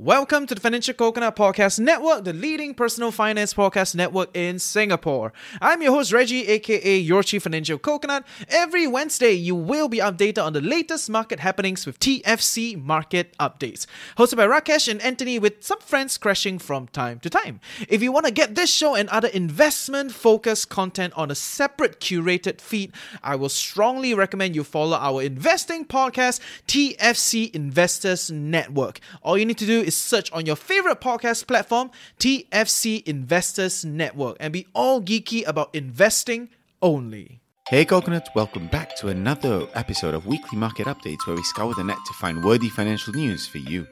Welcome to the Financial Coconut Podcast Network, the leading personal finance podcast network in Singapore. I'm your host, Reggie, aka Your Chief Financial Coconut. Every Wednesday, you will be updated on the latest market happenings with TFC Market Updates. Hosted by Rakesh and Anthony, with some friends crashing from time to time. If you want to get this show and other investment focused content on a separate curated feed, I will strongly recommend you follow our investing podcast, TFC Investors Network. All you need to do is search on your favorite podcast platform, TFC Investors Network, and be all geeky about investing only. Hey coconuts, welcome back to another episode of Weekly Market Updates where we scour the net to find worthy financial news for you.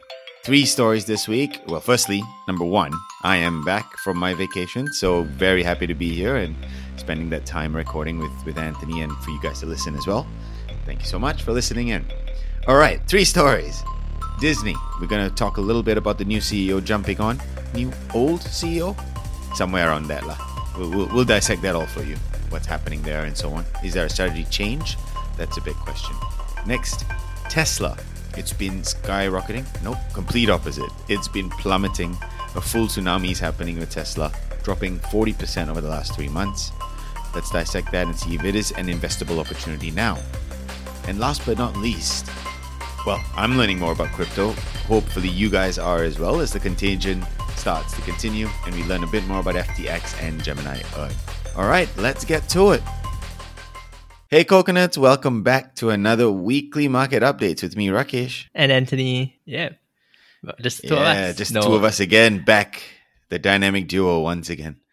Three stories this week. Well, firstly, number one, I am back from my vacation, so very happy to be here and spending that time recording with, with Anthony and for you guys to listen as well. Thank you so much for listening in. All right, three stories. Disney. We're going to talk a little bit about the new CEO jumping on. New old CEO? Somewhere around that. lah. We'll, we'll, we'll dissect that all for you. What's happening there and so on. Is there a strategy change? That's a big question. Next, Tesla. It's been skyrocketing. Nope, complete opposite. It's been plummeting. A full tsunami is happening with Tesla, dropping 40% over the last three months. Let's dissect that and see if it is an investable opportunity now. And last but not least, well, I'm learning more about crypto. Hopefully, you guys are as well as the contagion starts to continue and we learn a bit more about FTX and Gemini Earn. All right, let's get to it. Hey, coconuts, welcome back to another weekly market updates with me, Rakesh. and Anthony. Yeah, just two yeah, of us. just No- two of us again, back the dynamic duo once again.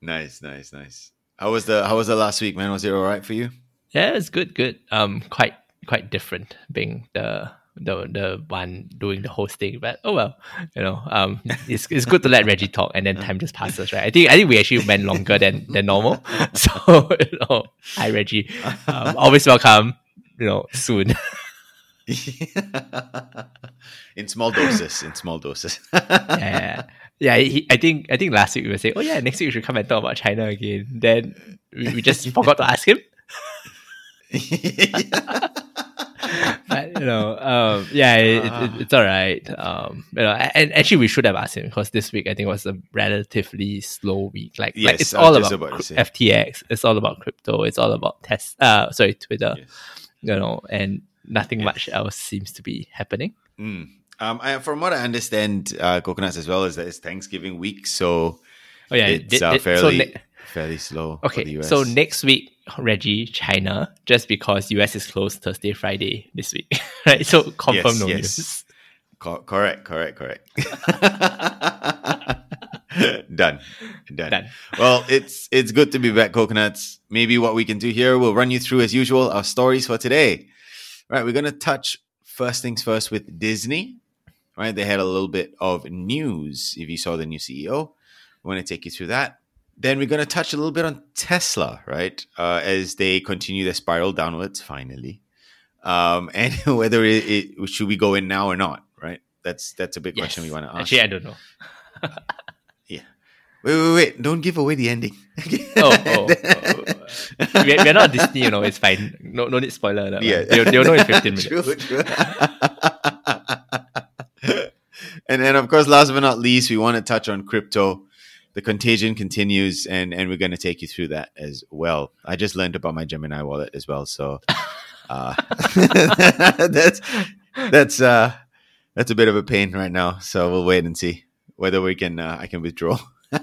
Nice, nice, nice. How was the How was the last week, man? Was it all right for you? Yeah, it's good, good. Um, quite quite different being the the the one doing the hosting, but oh well, you know. Um, it's it's good to let Reggie talk, and then time just passes, right? I think I think we actually went longer than than normal. So, you know, hi Reggie, um, always welcome. You know, soon. in small doses, in small doses. yeah, yeah. He, I think I think last week we were saying, oh yeah, next week we should come and talk about China again. Then we, we just forgot to ask him. but you know, um, yeah, it, it, it's all right. Um, you know, and actually, we should have asked him because this week I think was a relatively slow week. Like, like Yes, it's all about, about to cr- say. FTX. It's all about crypto. It's all about test. Uh, sorry, Twitter. Yes. You know, and nothing much else seems to be happening. Mm. Um, I, from what I understand, uh, coconuts as well is that it's Thanksgiving week, so Oh yeah, it's uh, did- so fairly ne- fairly slow. for the Okay, so next week, Reggie, China, just because US is closed Thursday, Friday this week, right? So confirm Yes, no yes. news. Co- correct, correct, correct. Done. Done. Done. Well, it's it's good to be back, coconuts. Maybe what we can do here, we'll run you through as usual our stories for today. Right, we're gonna touch first things first with Disney. Right, they had a little bit of news. If you saw the new CEO, we want to take you through that. Then we're gonna touch a little bit on Tesla, right, uh, as they continue their spiral downwards. Finally, um, and whether it, it should we go in now or not, right? That's that's a big Yes. question we want to ask. Actually, I don't know. yeah. Wait, wait, wait! Don't give away the ending. Oh, oh, oh. we're, we're not Disney, you know. It's fine. No, no need spoiler. That Yeah. yeah, they'll, they'll know in fifteen minutes. True, true. and then, of course, last but not least, we want to touch on crypto. The contagion continues, and and we're going to take you through that as well. I just learned about my Gemini wallet as well, so uh, that's that's uh, that's a bit of a pain right now. So we'll wait and see whether we can uh, I can withdraw. All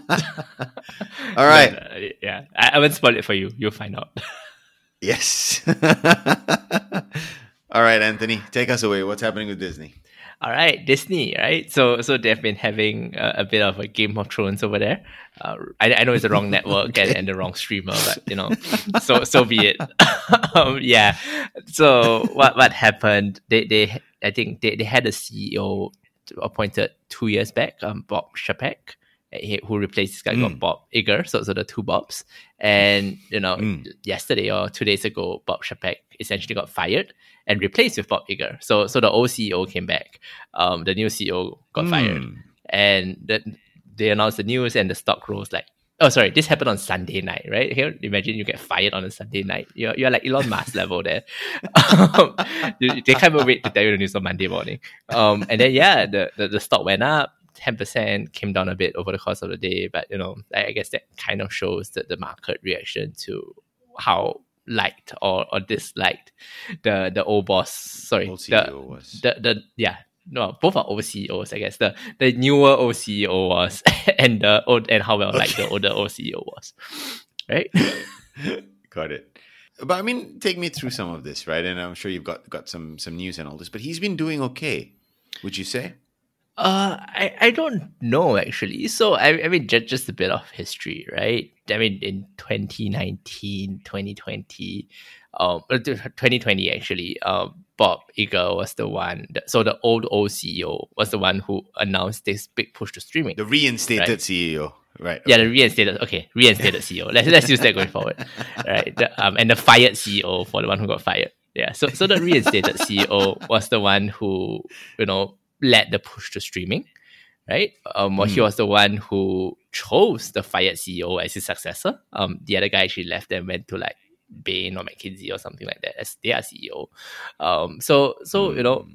right. But, uh, yeah, I, I won't spoil it for you. You'll find out. Yes. All All right, Anthony, take us away. What's happening with Disney? All right, Disney, right? So, so they've been having a, a bit of a Game of Thrones over there. Uh, I, I know it's the wrong network and, and the wrong streamer, but you know, so so be it. um, yeah. So what what happened? They they I think they, they had a CEO appointed two years back, um, Bob Chapek, who replaced this guy mm. called Bob Iger. So, so the two Bobs. And, you know, mm. yesterday or two days ago, Bob Chapek essentially got fired and replaced with Bob Iger. So, so the old CEO came back. Um, the new CEO got mm. fired. And the, they announced the news and the stock rose like Oh, sorry. This happened on Sunday night, right? Here, imagine you get fired on a Sunday night. You're, you're like Elon Musk level there. Um, they can't even wait to tell you the news on Monday morning. Um, and then yeah, the, the, the stock went up. 10% came down a bit over the course of the day. But, you know, I, I guess that kind of shows that the market reaction to how liked or, or disliked the the old boss. Sorry, old the, was. the the yeah. No, both are old CEOs, I guess. The the newer old CEO was and the old and how well okay. like the older old CEO was. Right? got it. But I mean, take me through some of this, right? And I'm sure you've got got some some news and all this, but he's been doing okay, would you say? Uh, I, I don't know actually. So I, I mean, just, just a bit of history, right? I mean, in 2019, 2020, um, 2020 actually, um, Bob Iger was the one. That, so the old old CEO was the one who announced this big push to streaming. The reinstated right? CEO, right? Yeah, the reinstated. Okay, reinstated CEO. Let's let's use that going forward, right? The, um, and the fired CEO for the one who got fired. Yeah. So so the reinstated CEO was the one who you know led the push to streaming, right? Um, well, mm. he was the one who chose the fired CEO as his successor. Um, the other guy actually left and went to like Bain or McKinsey or something like that as their CEO. Um, so so mm. you know,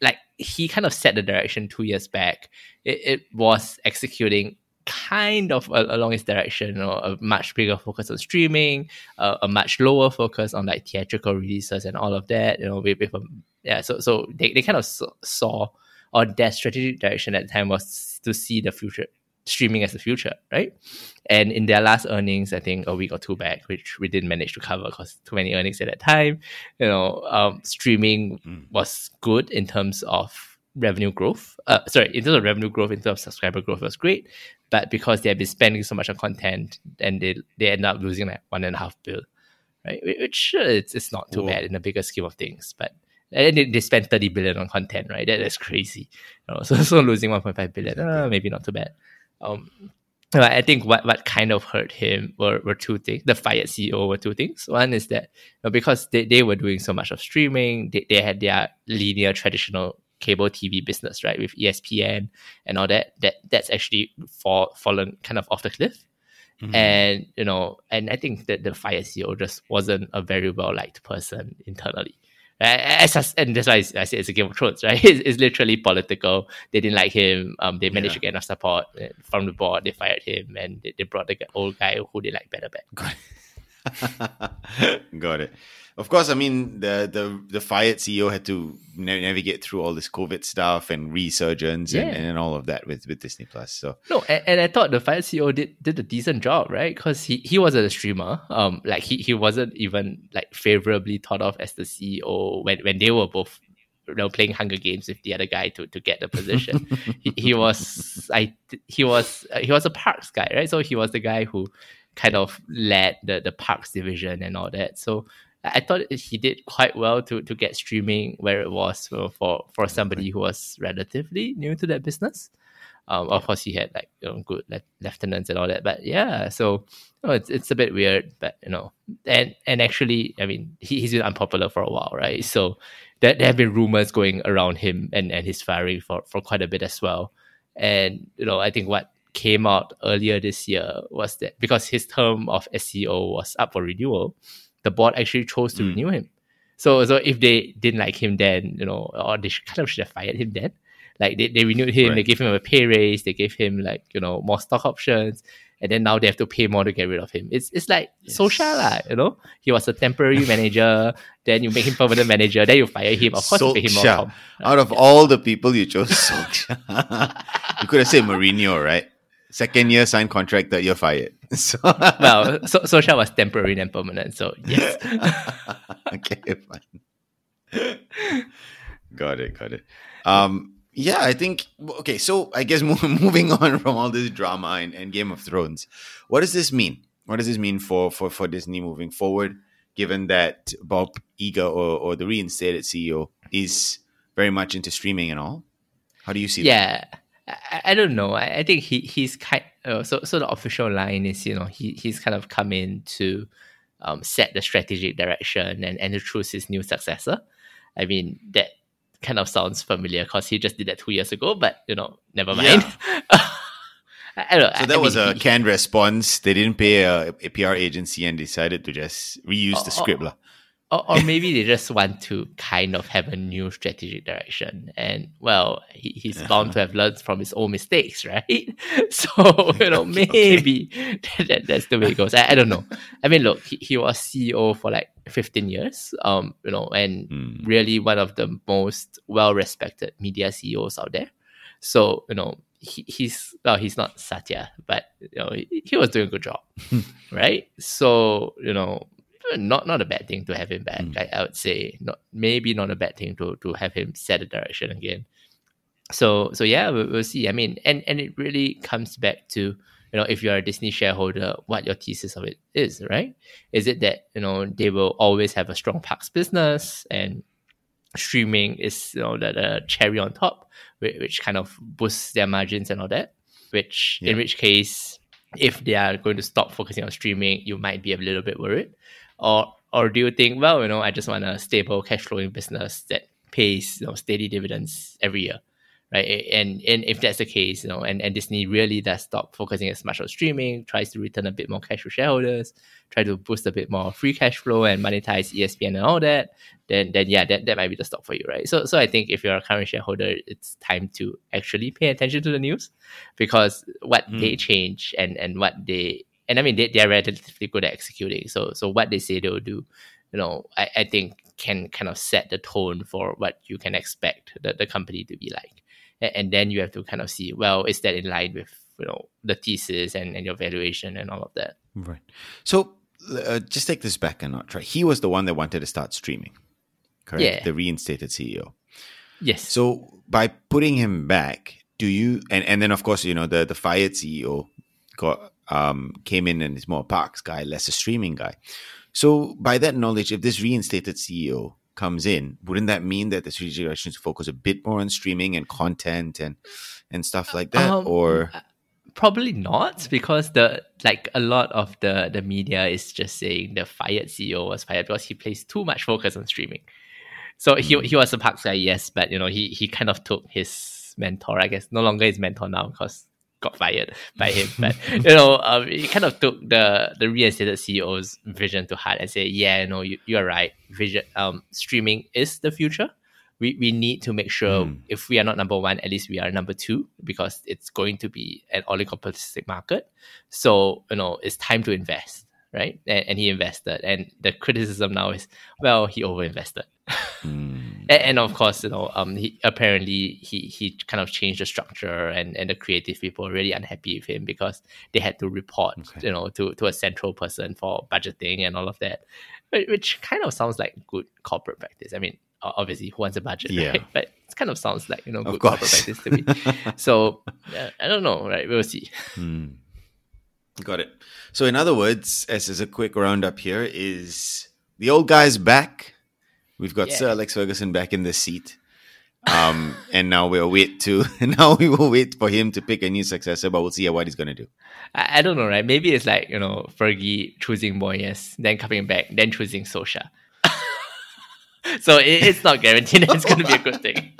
like he kind of set the direction two years back. It, it was executing kind of along his direction, you know, a much bigger focus on streaming, uh, a much lower focus on like theatrical releases and all of that. You know, with, with um, yeah, so so they, they kind of saw or their strategic direction at the time was to see the future streaming as the future, right? And in their last earnings, I think a week or two back, which we didn't manage to cover because too many earnings at that time, you know, um, streaming mm. was good in terms of revenue growth. Uh, sorry, in terms of revenue growth, in terms of subscriber growth was great, but because they have been spending so much on content, and they they end up losing like one and a half bill, right? Which it's, it's not too Whoa. bad in the bigger scheme of things, but and they, they spend 30 billion on content, right? That, that's crazy. You know, so, so losing 1.5 billion, uh, maybe not too bad. Um, I think what, what kind of hurt him were, were two things. The fired CEO were two things. One is that you know, because they, they were doing so much of streaming, they, they had their linear traditional cable TV business, right, with ESPN and all that. That that's actually fall, fallen kind of off the cliff. Mm-hmm. And you know, and I think that the fire CEO just wasn't a very well liked person internally. As, and that's why I say it's a Game of Thrones, right? It's, it's literally political. They didn't like him. Um, they managed yeah. to get enough support uh, from the board. They fired him, and they, they brought the old guy who they like better back. Got it. Of course, I mean the the the fired CEO had to navigate through all this COVID stuff and resurgence yeah. and, and all of that with, with Disney Plus. So no, and, and I thought the fired CEO did did a decent job, right? Because he he was a streamer. Um, like he he wasn't even like favorably thought of as the CEO when when they were both you know playing Hunger Games with the other guy to to get the position. he, he was I he was uh, he was a parks guy, right? So he was the guy who kind of led the the parks division and all that. So I thought he did quite well to to get streaming where it was for for, for somebody who was relatively new to that business. Um, of course, he had like you know, good le- lieutenants and all that, but yeah, so you know, it's it's a bit weird, but you know, and and actually, I mean, he, he's been unpopular for a while, right? So there, there have been rumors going around him and and his firing for for quite a bit as well, and you know, I think what came out earlier this year was that because his term of SCO was up for renewal, the board actually chose to mm. renew him. So so if they didn't like him then, you know, or they kind of should have fired him then. Like they, they renewed him, right. they gave him a pay raise, they gave him like, you know, more stock options, and then now they have to pay more to get rid of him. It's it's like yes. Solskjaer, you know. He was a temporary manager, then you make him permanent manager, then you fire him. Of course, you pay him more. Out of all the people you chose, you could have said Mourinho, right? Second year signed contract, that you're fired. So well, so, Solskjaer was temporary and permanent. So yes. okay, fine. got it, got it. Um, yeah, I think okay. So I guess moving on from all this drama and, and Game of Thrones, what does this mean? What does this mean for for for Disney moving forward? Given that Bob Iger or, or the reinstated CEO is very much into streaming and all, how do you see that? yeah. that? I, I don't know. I, I think he he's kind. Uh, so so the official line is you know he he's kind of come in to um, set the strategic direction and and to choose his new successor. I mean that kind of sounds familiar because he just did that two years ago, but you know never mind. Yeah. I know. So that I was a canned response. They didn't pay a, a, PR agency and decided to just reuse the script. Or, or, or, maybe they just want to kind of have a new strategic direction. And well, he, he's bound to have learned from his own mistakes, right? So, you know, maybe that, that's the way it goes. I, I, don't know. I mean, look, he, he was CEO for like 15 years, um, you know, and mm. really one of the most well respected media CEOs out there. So, you know, he, he's well, he's not Satya, but you know he, he was doing a good job, right? So you know, not not a bad thing to have him back. Mm. I, I would say not maybe not a bad thing to to have him set the direction again. So so yeah, we'll, we'll see. I mean, and and it really comes back to you know if you're a Disney shareholder, what your thesis of it is, right? Is it that you know they will always have a strong parks business and streaming is you know the, the cherry on top, which, which, kind of boosts their margins and all that. Which yeah. in which case, if they are going to stop focusing on streaming, you might be a little bit worried. Or or do you think, well, you know, I just want a stable cash flowing business that pays you know steady dividends every year? right? And and if that's the case, you know, and, and Disney really does stop focusing as much on streaming, tries to return a bit more cash to shareholders, try to boost a bit more free cash flow and monetize ESPN and all that, then then yeah, that, that might be the stop for you, right? So so I think if you're a current shareholder, it's time to actually pay attention to the news because what mm. they change and and what they and I mean they, they're relatively good at executing. So so what they say they'll do, you know, I, I think can kind of set the tone for what you can expect the, the company to be like. And then you have to kind of see well is that in line with you know the thesis and, and your valuation and all of that? Right. So uh, just take this back a notch right? He was the one that wanted to start streaming correct? Yeah. the reinstated ceo yes. So by putting him back do you and, and then of course you know the the fired ceo got um came in and is more a parks guy less a streaming guy so by that knowledge if this reinstated ceo comes in, wouldn't that mean that the strategic direction should focus a bit more on streaming and content and and stuff like that? Um, or probably not, because the like a lot of the the media is just saying the fired CEO was fired because he placed too much focus on streaming. So mm. he hmm. he was a Parks guy, yes, but you know he he kind of took his mentor, I guess, no longer his mentor now because got fired by him. But you know, um, he kind of took the the reinstated CEO's vision to heart and said, "Yeah, no, you you are right. Vision, um, streaming is the future. We we need to make sure mm. if we are not number one, at least we are number two because it's going to be an oligopolistic market. So you know, it's time to invest." Right, and, and he invested, and the criticism now is, well, he overinvested. mm and, and, of course, you know, um, he apparently he he kind of changed the structure, and and the creative people were really unhappy with him because they had to report, okay. you know, to to a central person for budgeting and all of that, which kind of sounds like good corporate practice. I mean, obviously, who wants a budget, yeah. right? But it kind of sounds like you know good corporate practice to me. so uh, I don't know, right? We'll see. Hmm. Got it. So, in other words, as, is a quick roundup here, is the old guy's back We've got yeah. Sir Alex Ferguson back in the seat. Um, and now we'll wait to now we will wait for him to pick a new successor, but we'll see what he's gonna do. I, I don't know, right? Maybe it's like you know Fergie choosing Moyes, then coming back, then choosing Solskjaer. so it, it's not guaranteed that it's gonna be a good thing.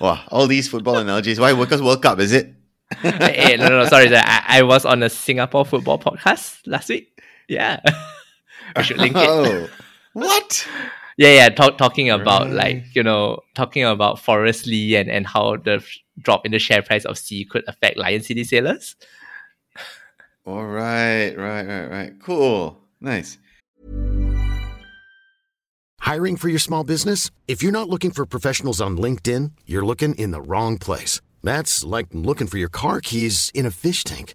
wow, all these football analogies. Why? Because World Cup, is it? hey, no, no, no, sorry. I, I was on a Singapore football podcast last week. Yeah. We should link it. Oh, what? yeah, yeah. Talk, talking about right. like you know, talking about Forrest Li and and how the drop in the share price of Sea could affect Lion City Sailors. All right, right, right, right. Cool, nice. Hiring for your small business? If you're not looking for professionals on LinkedIn, you're looking in the wrong place. That's like looking for your car keys in a fish tank.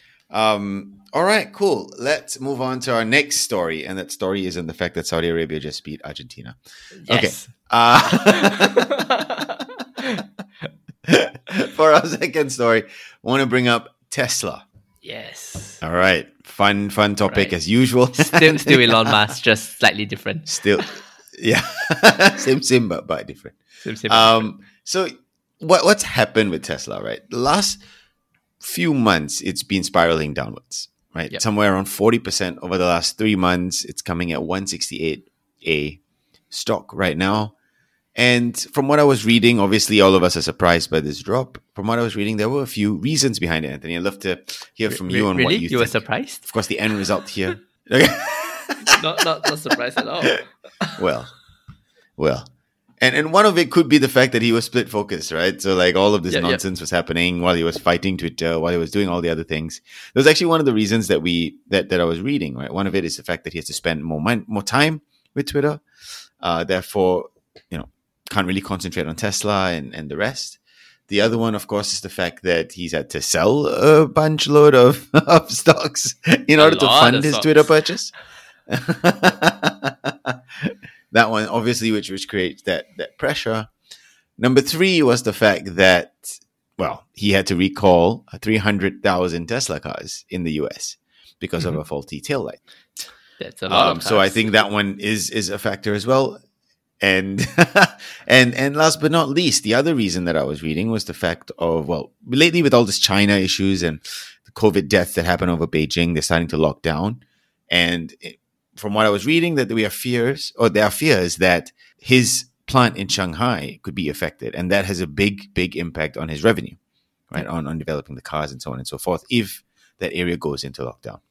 Um, all right, cool. Let's move on to our next story. And that story is in the fact that Saudi Arabia just beat Argentina. Yes. Okay. Uh, for our second story, I want to bring up Tesla. Yes. All right. Fun, fun topic Right. as usual. Still, still Elon Musk, just slightly different. Still, yeah. same, same, but, but different. Same- same- Um, so what what's happened with Tesla, right? The last few months, it's been spiraling downwards, right? Yep. Somewhere around forty percent over the last three months. It's coming at one sixty eight a stock right now. And from what I was reading, obviously all of us are surprised by this drop. From what I was reading, there were a few reasons behind it, Anthony. I'd love to hear from you on really? what you, you were surprised? Of course, the end result here. Not, not, not surprised at all. well, well, and and one of it could be the fact that he was split focus, right? So like all of this Yeah, yeah. nonsense was happening while he was fighting Twitter, while he was doing all the other things. That was actually one of the reasons that we that that I was reading, right? One of it is the fact that he has to spend more mon- more time with Twitter, uh, therefore, you know, can't really concentrate on Tesla and and the rest. The other one, of course, is the fact that he's had to sell a bunch load of, of stocks in order to fund his stocks. Twitter purchase. that one, obviously, which which creates that that pressure. Number three was the fact that well, he had to recall three hundred thousand Tesla cars in the U.S. because of a faulty tail light. That's a lot Um, so I think that one is is a factor as well. And and and last but not least, the other reason that I was reading was the fact of well, lately with all this China issues and the COVID deaths that happen over Beijing, they're starting to lock down. And it- from what I was reading, that we have fears, or there are fears that his plant in Shanghai could be affected, and that has a big, big impact on his revenue, right? On on developing the cars and so on and so forth. If that area goes into lockdown.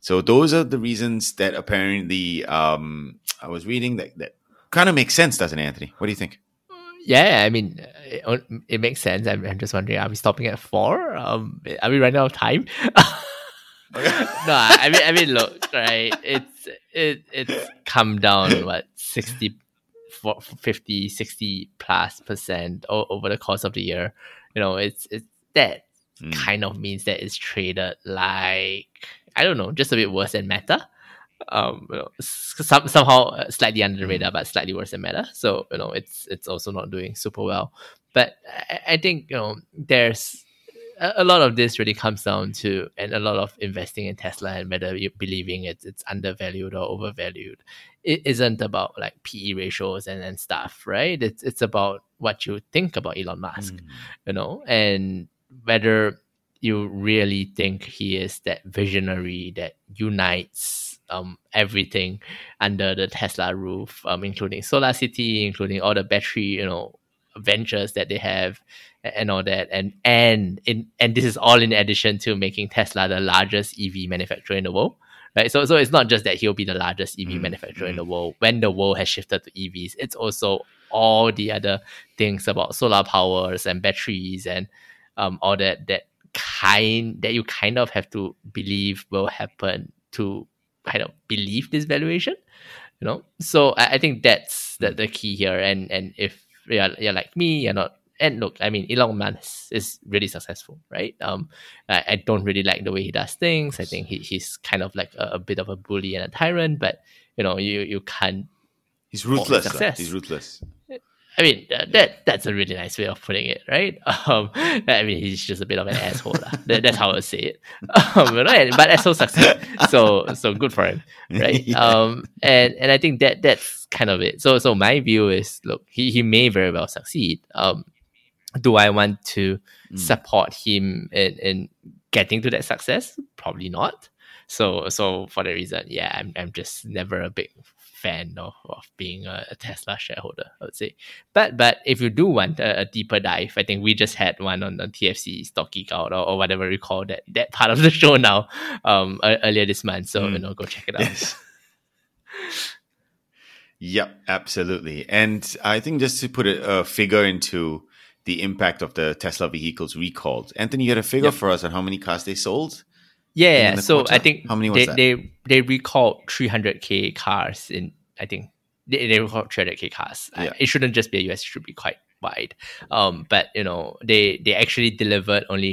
So those are the reasons that apparently um, I was reading that that kind of makes sense, doesn't it, Anthony? What do you think? Yeah, I mean, it, it makes sense. I'm, I'm just wondering, are we stopping at four? Um, are we running out of time? no, I mean, I mean, look, right? It's it it's come down what 60, fo- 50, 60 plus percent over the course of the year. You know, it's it's that Mm. kind of means that it's traded like I don't know, just a bit worse than Meta. Um, you know, some, somehow uh, slightly under the radar, but slightly worse than Meta. So you know, it's it's also not doing super well. But I, I think you know, there's a, lot of this really comes down to and a lot of investing in Tesla and whether you're believing it's it's undervalued or overvalued. It isn't about like PE ratios and, and stuff, right? It's it's about what you think about Elon Musk, you know, and whether you really think he is that visionary that unites um everything under the Tesla roof, um, including Solar City, including all the battery, you know, ventures that they have and all that. And and in and this is all in addition to making Tesla the largest EV manufacturer in the world. Right. So so it's not just that he'll be the largest EV mm-hmm. manufacturer in the mm-hmm. world when the world has shifted to EVs. It's also all the other things about solar powers and batteries and um all that that kind that you kind of have to believe will happen to kind of believe this valuation you know so i, I think that's the, mm. the key here and and if you're, you're like me you're not and look i mean elon musk is really successful right um i, I don't really like the way he does things i think he, he's kind of like a, a bit of a bully and a tyrant but you know you you can't He's ruthless. success. He's ruthless. I mean, uh, that that's a really nice way of putting it, right? Um, I mean, he's just a bit of an asshole. That, that's how I would say it. Um, right? But asshole succeed, so so good for him, right? Yeah. Um, and and I think that that's kind of it. So so my view is, look, he he may very well succeed. Um, do I want to support him in in getting to that success? Probably not. So so for the reason, yeah, I'm I'm just never a big fan of, of being a, a Tesla shareholder, I would say. But but if you do want a, a deeper dive, I think we just had one on the TFC Stock Geekout or, or whatever we call that that part of the show now, um, earlier this month. So you know, go check it out. Yes. Yep, absolutely. And I think just to put a, a figure into the impact of the Tesla vehicles recalled, Anthony, you had a figure Yep. for us on how many cars they sold? Yeah, so quarter? I think How many was they, that? they they recalled 300k cars in I think they, they recalled 300k cars. Uh, It shouldn't just be a US; it should be quite wide. Um, but you know they they actually delivered only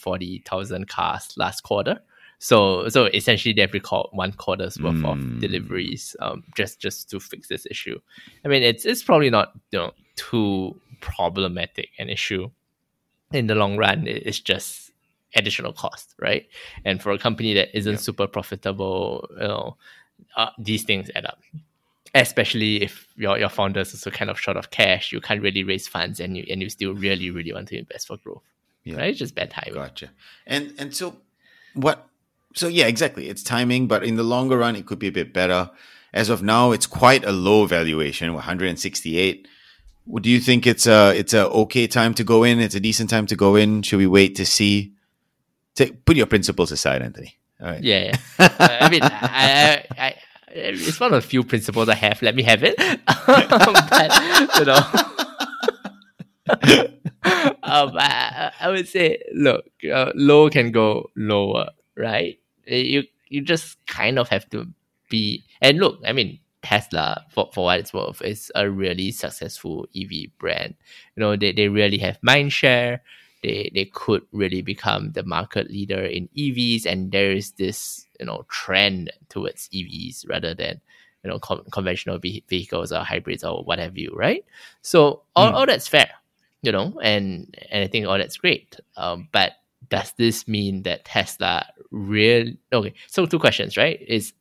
340,000 cars last quarter. So so essentially they've recalled one quarter's worth Mm. of deliveries um, just just to fix this issue. I mean it's it's probably not you know too problematic an issue in the long run. It's just additional cost, right? And for a company that isn't super profitable, you know, uh, these things add up. Especially if your your founders also kind of short of cash, you can't really raise funds, and you and you still really really want to invest for growth. Yeah. Right? It's just bad timing. Gotcha. And and so what so yeah, exactly. It's timing, but in the longer run it could be a bit better. As of now, it's quite a low valuation, 168. Do you think it's a it's a okay time to go in? It's a decent time to go in. Should we wait to see? Take, put your principles aside, Anthony. All right. Yeah, yeah. Uh, I mean, I, I, I, it's one of the few principles I have. Let me have it. but, you know, um, I, I would say, look, uh, low can go lower, right? You you just kind of have to be and look. I mean, Tesla, for, for what it's worth, is a really successful EV brand. You know, they, they really have mind share they they could really become the market leader in EVs, and there is this you know trend towards EVs rather than you know con- conventional ve- vehicles or hybrids or what have you, right? So all, all that's fair, you know, and and I think all that's great. Um, but does this mean that Tesla really okay? So two questions, right? Is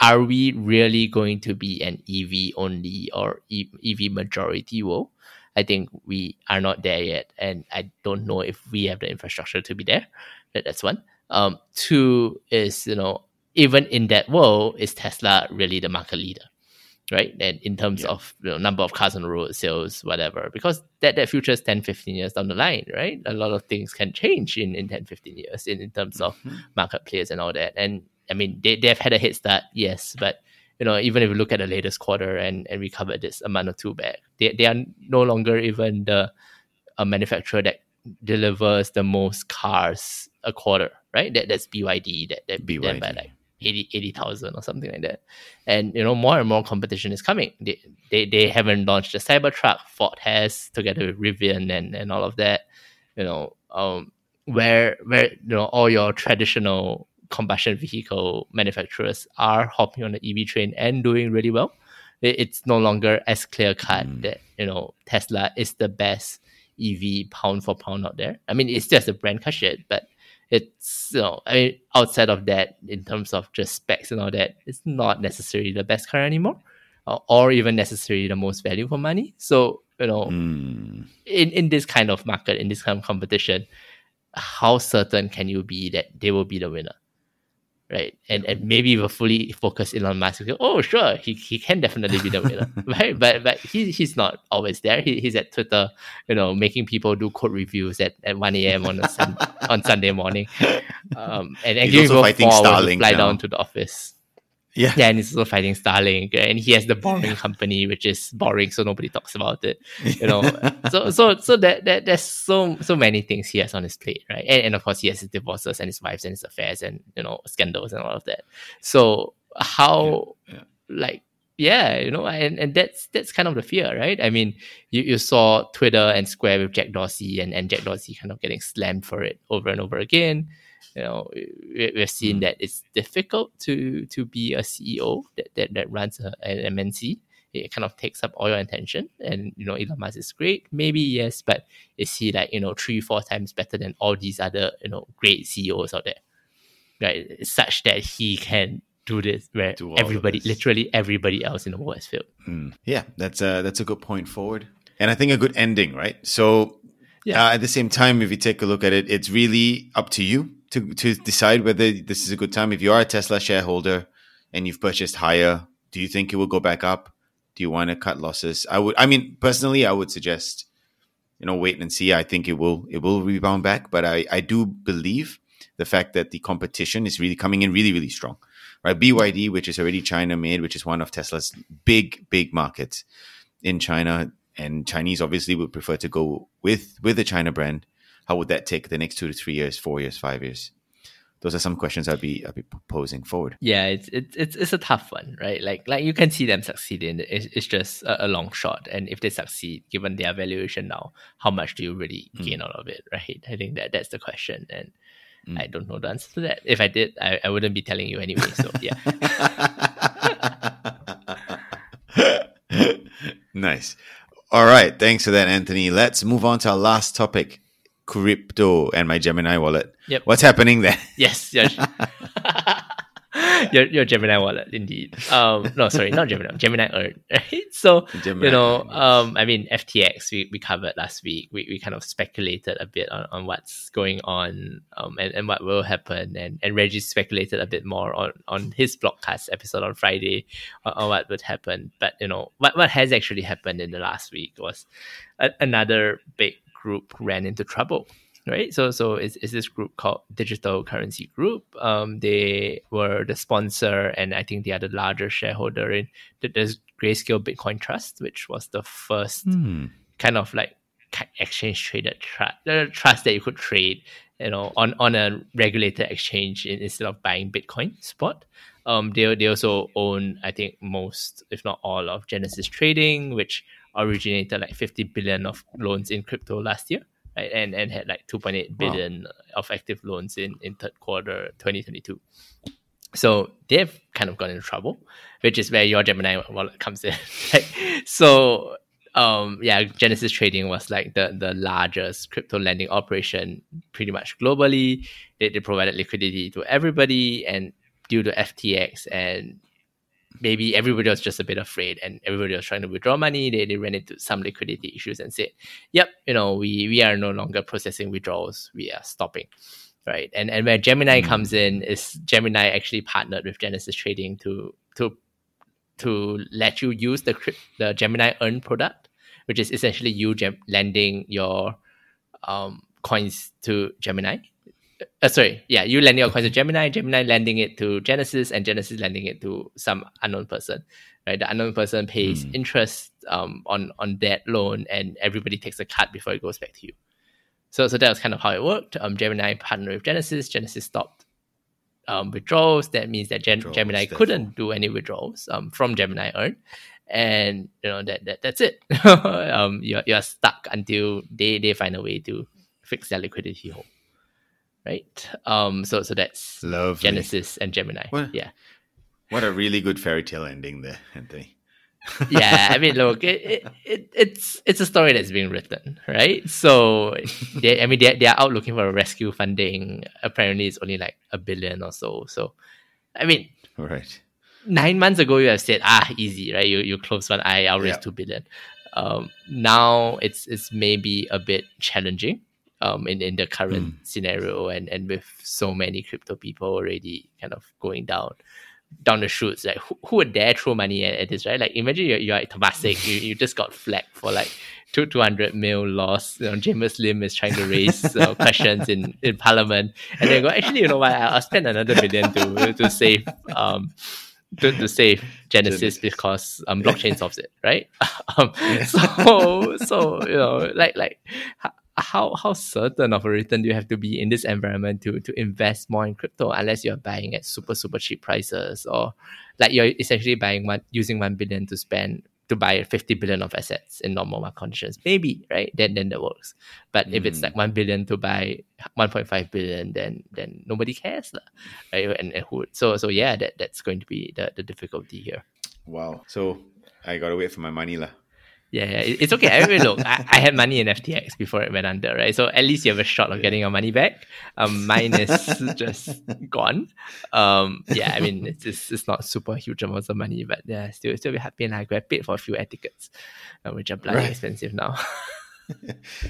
are we really going to be an EV only or EV majority world? I think we are not there yet, and I don't know if we have the infrastructure to be there. That, that's one. Um, two is you know even in that world, is Tesla really the market leader, right? And in terms of you know, number of cars on the road, sales, whatever, because that that future is 10, 15 years down the line, right? A lot of things can change in in 10, 15 years in, in terms of market players and all that. And I mean, they they've had a head start, yes, but you know, even if you look at the latest quarter and, and we covered this a month or two back, they, they are no longer even the a manufacturer that delivers the most cars a quarter, right? That that's BYD that that beat them by like 80 80,000 or something like that. And you know, more and more competition is coming. They they, they haven't launched the Cybertruck. Ford has together with Rivian and, and all of that. You know, um where where you know all your traditional combustion vehicle manufacturers are hopping on the EV train and doing really well. It's no longer as clear cut that you know Tesla is the best EV pound for pound out there. I mean, it's just a brand shit, but it's you know, I mean, outside of that, in terms of just specs and all that, it's not necessarily the best car anymore, or, or even necessarily the most value for money. So you know, Hmm. in in this kind of market, in this kind of competition, how certain can you be that they will be the winner? Right. And and maybe we're fully focused Elon Musk. go, Oh, sure, he, he can definitely be the winner. right. But but he, he's not always there. He, he's at Twitter, you know, making people do code reviews at, at 1 a.m. on a sun, on Sunday morning. Um and, and He's giving also people fighting Starlink fly now. down to the office. Yeah. And he's also fighting Starlink, and he has the boring company, which is boring, so nobody talks about it. You know, so so so that, that there's so so many things he has on his plate, right? And, and of course, he has his divorces and his wives and his affairs and you know scandals and all of that. So how Yeah, yeah. like yeah, you know, and, and that's that's kind of the fear, right? I mean, you, you saw Twitter and Square with Jack Dorsey and, and Jack Dorsey kind of getting slammed for it over and over again. You know, we, we've seen that it's difficult to to be a CEO that, that, that runs a, an MNC. It kind of takes up all your attention. And, you know, Elon Musk is great, maybe, yes, but is he like, you know, three, four times better than all these other, you know, great CEOs out there? Right? Such that he can do this where Do everybody, this. literally everybody else in the world has failed. Yeah, that's a that's a good point forward, and I think a good ending, right? So, Yeah. uh, at the same time, if you take a look at it, it's really up to you to to decide whether this is a good time. If you are a Tesla shareholder and you've purchased higher, do you think it will go back up? Do you want to cut losses? I would. I mean, personally, I would suggest you know wait and see. I think it will it will rebound back, but I I do believe the fact that the competition is really coming in really really strong. right? BYD, which is already China made, which is one of Tesla's big, big markets in China, and Chinese obviously would prefer to go with with the China brand. How would that take the next two to three years, four years, five years? Those are some questions I'll be I'll be posing forward. Yeah, it's it's it's, it's a tough one, right? Like like you can see them succeeding. It's, it's just a, a long shot, and if they succeed, given their valuation now, how much do you really hmm. gain out of it, right? I think that that's the question, and hmm. I don't know the answer to that. If I did, I, I wouldn't be telling you anyway. So yeah. nice. All right. Thanks for that, Anthony. Let's move on to our last topic crypto and my Gemini wallet. Yep. What's happening there? Yes, yes. your your Gemini wallet, indeed. Um, no, sorry, not Gemini, Gemini Earn. Right? So Gemini you know, um, I mean, FTX we, we covered last week. We, we kind of speculated a bit on, on what's going on, um, and, and what will happen, and and Reggie speculated a bit more on on his blogcast episode on Friday on, on what would happen. But you know, what what has actually happened in the last week was a, another big group ran into trouble right? So so it's, it's this group called Digital Currency Group. Um, they were the sponsor, and I think they are the larger shareholder in the, Grayscale Bitcoin Trust, which was the first kind of like exchange traded trust, the trust that you could trade, you know, on on a regulated exchange in, instead of buying Bitcoin spot. Um, they they also own, I think, most, if not all, of Genesis Trading, which originated like 50 billion of loans in crypto last year right? and and had like 2.8 billion of active loans in in third quarter 2022 so they've kind of got into trouble which is where your gemini wallet comes in like, so um yeah genesis trading was like the the largest crypto lending operation pretty much globally. They, they provided liquidity to everybody and due to ftx and maybe everybody was just a bit afraid and everybody was trying to withdraw money. They, they ran into some liquidity issues and said, yep, you know, we, we are no longer processing withdrawals. We are stopping. Right. And and where Gemini comes in is Gemini actually partnered with Genesis Trading to to to let you use the the Gemini Earn product, which is essentially you gem- lending your um, coins to Gemini uh, sorry, yeah, you lending your coins to Gemini, Gemini lending it to Genesis, and Genesis lending it to some unknown person. Right, the unknown person pays interest um, on on that loan, and everybody takes a cut before it goes back to you. So, so that was kind of how it worked. Um, Gemini partnered with Genesis. Genesis stopped um, withdrawals. That means that Gen- Gemini therefore. couldn't do any withdrawals um, from Gemini Earn, and you know that, that that's it. um, you're you're stuck until they they find a way to fix their liquidity hole right? Um, so so that's Lovely. Genesis and Gemini. What? Yeah, What a really good fairy tale ending there, Anthony. yeah. I mean, look, it, it, it it's it's a story that's being written, right? So they, I mean, they they are out looking for a rescue funding. Apparently, it's only like a billion or so. So, I mean, right. nine months ago you have said ah easy right you you close one eye I'll raise Yeah. two billion um now it's it's maybe a bit challenging um in, in the current scenario and and with so many crypto people already kind of going down down the chutes like who, who would dare throw money at, at this right? Like imagine you're, you're at Temasek you, you just got flagged for like two 200 mil loss. You know Jamus Lim is trying to raise uh, questions in in parliament. And they go actually you know what? I'll, spend another million to to save um to, to save Genesis because um blockchain solves it, right? um, so so you know like like how how certain of a return do you have to be in this environment to to invest more in crypto unless you're buying at super super cheap prices or like you're essentially buying one using one billion to spend to buy 50 billion of assets in normal market conditions? Maybe right? Then then that works. But if it's like hmm. 1 billion to buy 1.5 billion then then nobody cares right? And, and who so so yeah that that's going to be the, the difficulty here. Wow. So I gotta wait for my money lah. Yeah, yeah it's okay. I mean look I, I had money in FTX before it went under right? So at least you have a shot of getting your money back. Um mine is just gone. Um yeah I mean it's, it's it's not super huge amounts of money but yeah still still be happy and I have paid for a few air tickets uh, which are bloody Right. expensive now.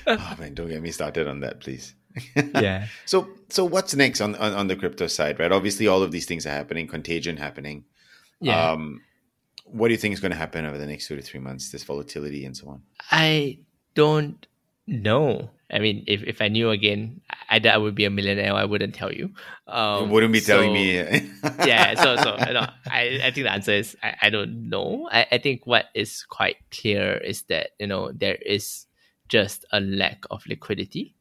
Oh man, don't get me started on that, please. yeah. So so what's next on, on on the crypto side, right? Obviously, all of these things are happening, contagion happening. yeah. Um, what do you think is going to happen over the next two to three months? This volatility and so on. I don't know. I mean, if, if I knew again, either I would be a millionaire, I wouldn't tell you. Um, you wouldn't be telling me. yeah, so so know, I, I think the answer is I, I don't know. I, I think what is quite clear is that you know there is just a lack of liquidity,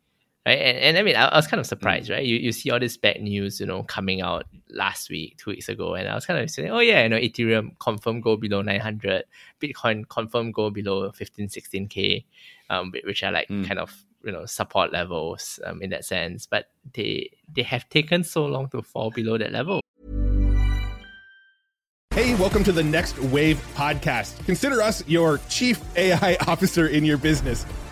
right? And, and I mean I, I was kind of surprised, right? You you see all this bad news, you know, coming out last week, two weeks ago, and I was kind of saying, oh yeah, you know, Ethereum confirm go below nine hundred, Bitcoin confirm go below 15, 16 k, um, which are like Mm. kind of you know support levels um, in that sense, but they they have taken so long to fall below that level. Hey, welcome to the Next Wave podcast. Consider us your chief AI officer in your business.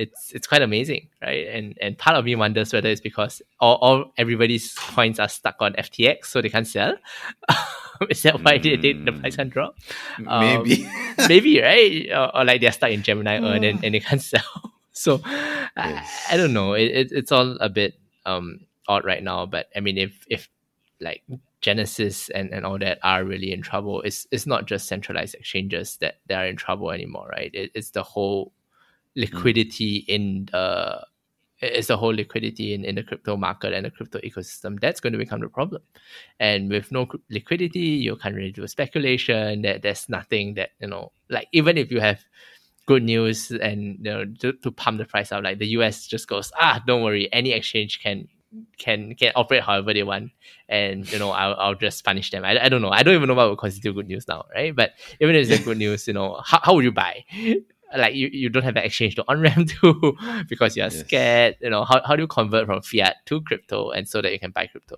It's it's quite amazing, right? And and part of me wonders whether it's because all, all everybody's coins are stuck on FTX, so they can't sell. Is that why they, they, the price can't drop? Um, Maybe. maybe right, or, or like they're stuck in Gemini Earn and, and they can't sell. So I, I don't know. It, it it's all a bit um odd right now. But I mean, if if like Genesis and, and all that are really in trouble, it's it's not just centralized exchanges that, that are in trouble anymore, right? It, it's the whole liquidity in the it's the whole liquidity in, in the crypto market and the crypto ecosystem that's going to become the problem. And with no liquidity you can't really do speculation that there's nothing that you know like even if you have good news and you know to, to pump the price up like the us just goes ah don't worry any exchange can can can operate however they want and you know I'll, I'll just punish them. I, I don't know. I don't even know what would constitute good news now right? But even if it's good news you know how, how would you buy like you, you don't have an exchange to on ramp to because you're Yes. scared you know how, how do you convert from fiat to crypto and so that you can buy crypto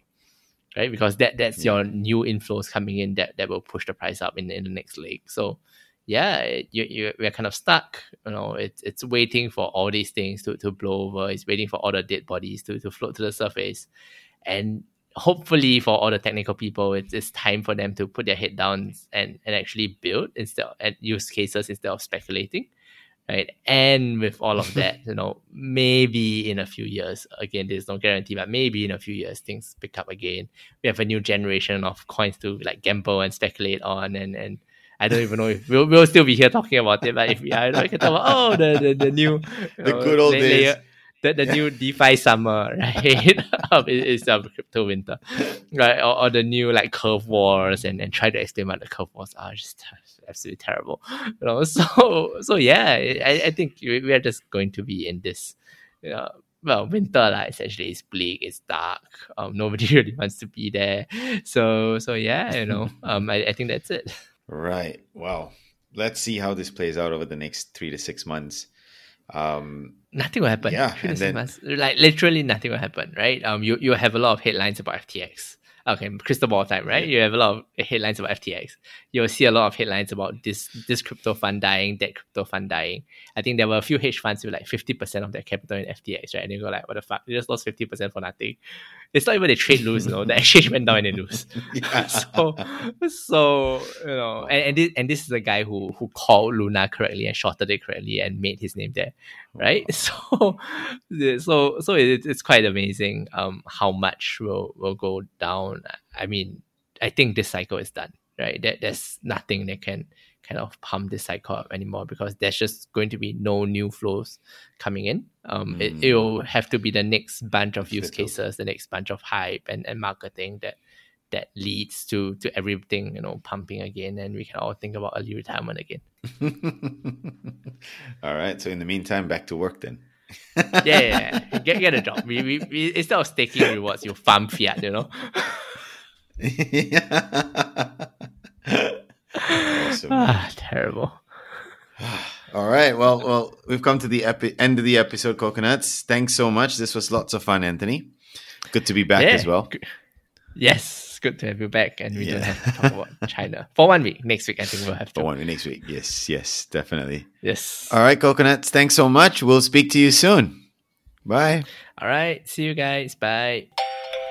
right? Because that that's mm. your new inflows coming in that, that will push the price up in, in the next leg. So yeah it- you, you we're kind of stuck you know it's it's waiting for all these things to, to blow over. It's waiting for all the dead bodies to, to float to the surface. And hopefully for all the technical people it's, it's time for them to put their head down and, and actually build instead of, and use cases instead of speculating right and with all of that you know maybe in a few years again there's no guarantee but maybe in a few years things pick up again we have a new generation of coins to like gamble and speculate on and and I don't even know if we'll, we'll still be here talking about it, but if we are, we can talk about oh the the, the new The know, good old days. layer- the, the new DeFi summer, right? um, it- it's a crypto winter, right? Or, or the new like curve wars, and, and try to explain what the curve wars are. Just absolutely terrible, you know. So so yeah, I, I think we are just going to be in this, uh, well, winter lah. Essentially, it's bleak, it's dark. Um, nobody really wants to be there. So so yeah, you know. Um, I, I think that's it. Right. Wow. Let's see how this plays out over the next three to six months. Um, Nothing will happen. Yeah, then- Like literally nothing will happen, right? Um, you you have a lot of headlines about FTX. Okay, crystal ball time, right? You have a lot of headlines about FTX. You'll see a lot of headlines about this this crypto fund dying, that crypto fund dying. I think there were a few hedge funds with like fifty percent of their capital in FTX, right? And you go like, what the fuck? They just lost fifty percent for nothing. It's not even they trade lose, you know. The exchange went down and they lose. yeah. so so you know and, and this and this is the guy who who called Luna correctly and shorted it correctly and made his name there right so so so it, it's quite amazing um how much will will go down I mean I think this cycle is done right that there's nothing that can kind of pump this cycle up anymore because there's just going to be no new flows coming in um it, Mm. it'll have to be the next bunch of use cases the next bunch of hype and, and marketing that that leads to to everything you know pumping again and we can all think about early retirement again All right. So in the meantime, back to work then. yeah, yeah, yeah. Get, get a job we, we, we instead of staking rewards you farm fiat you know awesome. ah, terrible All right. Well, well, we've come to the epi- end of the episode, coconuts. Thanks so much. This was lots of fun, Anthony. Good to be back Yeah. as well. Yes good to have you back and we don't have to talk about china for one week next week i think we'll have to For one week next week. Yes, yes, definitely. yes All right, coconuts. Thanks so much. We'll speak to you soon. Bye. all right see you guys bye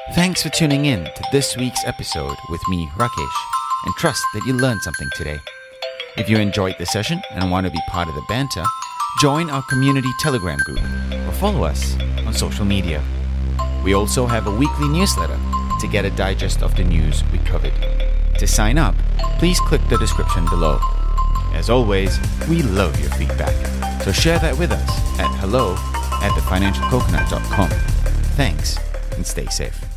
Thanks for tuning in to this week's episode with me, Rakesh, and trust that you learned something today. If you enjoyed the session and want to be part of the banter, join our community Telegram group or follow us on social media. We also have a weekly newsletter to get a digest of the news we covered. To sign up, please click the description below. As always, we love your feedback, so share that with us at hello at thefinancialcoconut.com. Thanks and stay safe.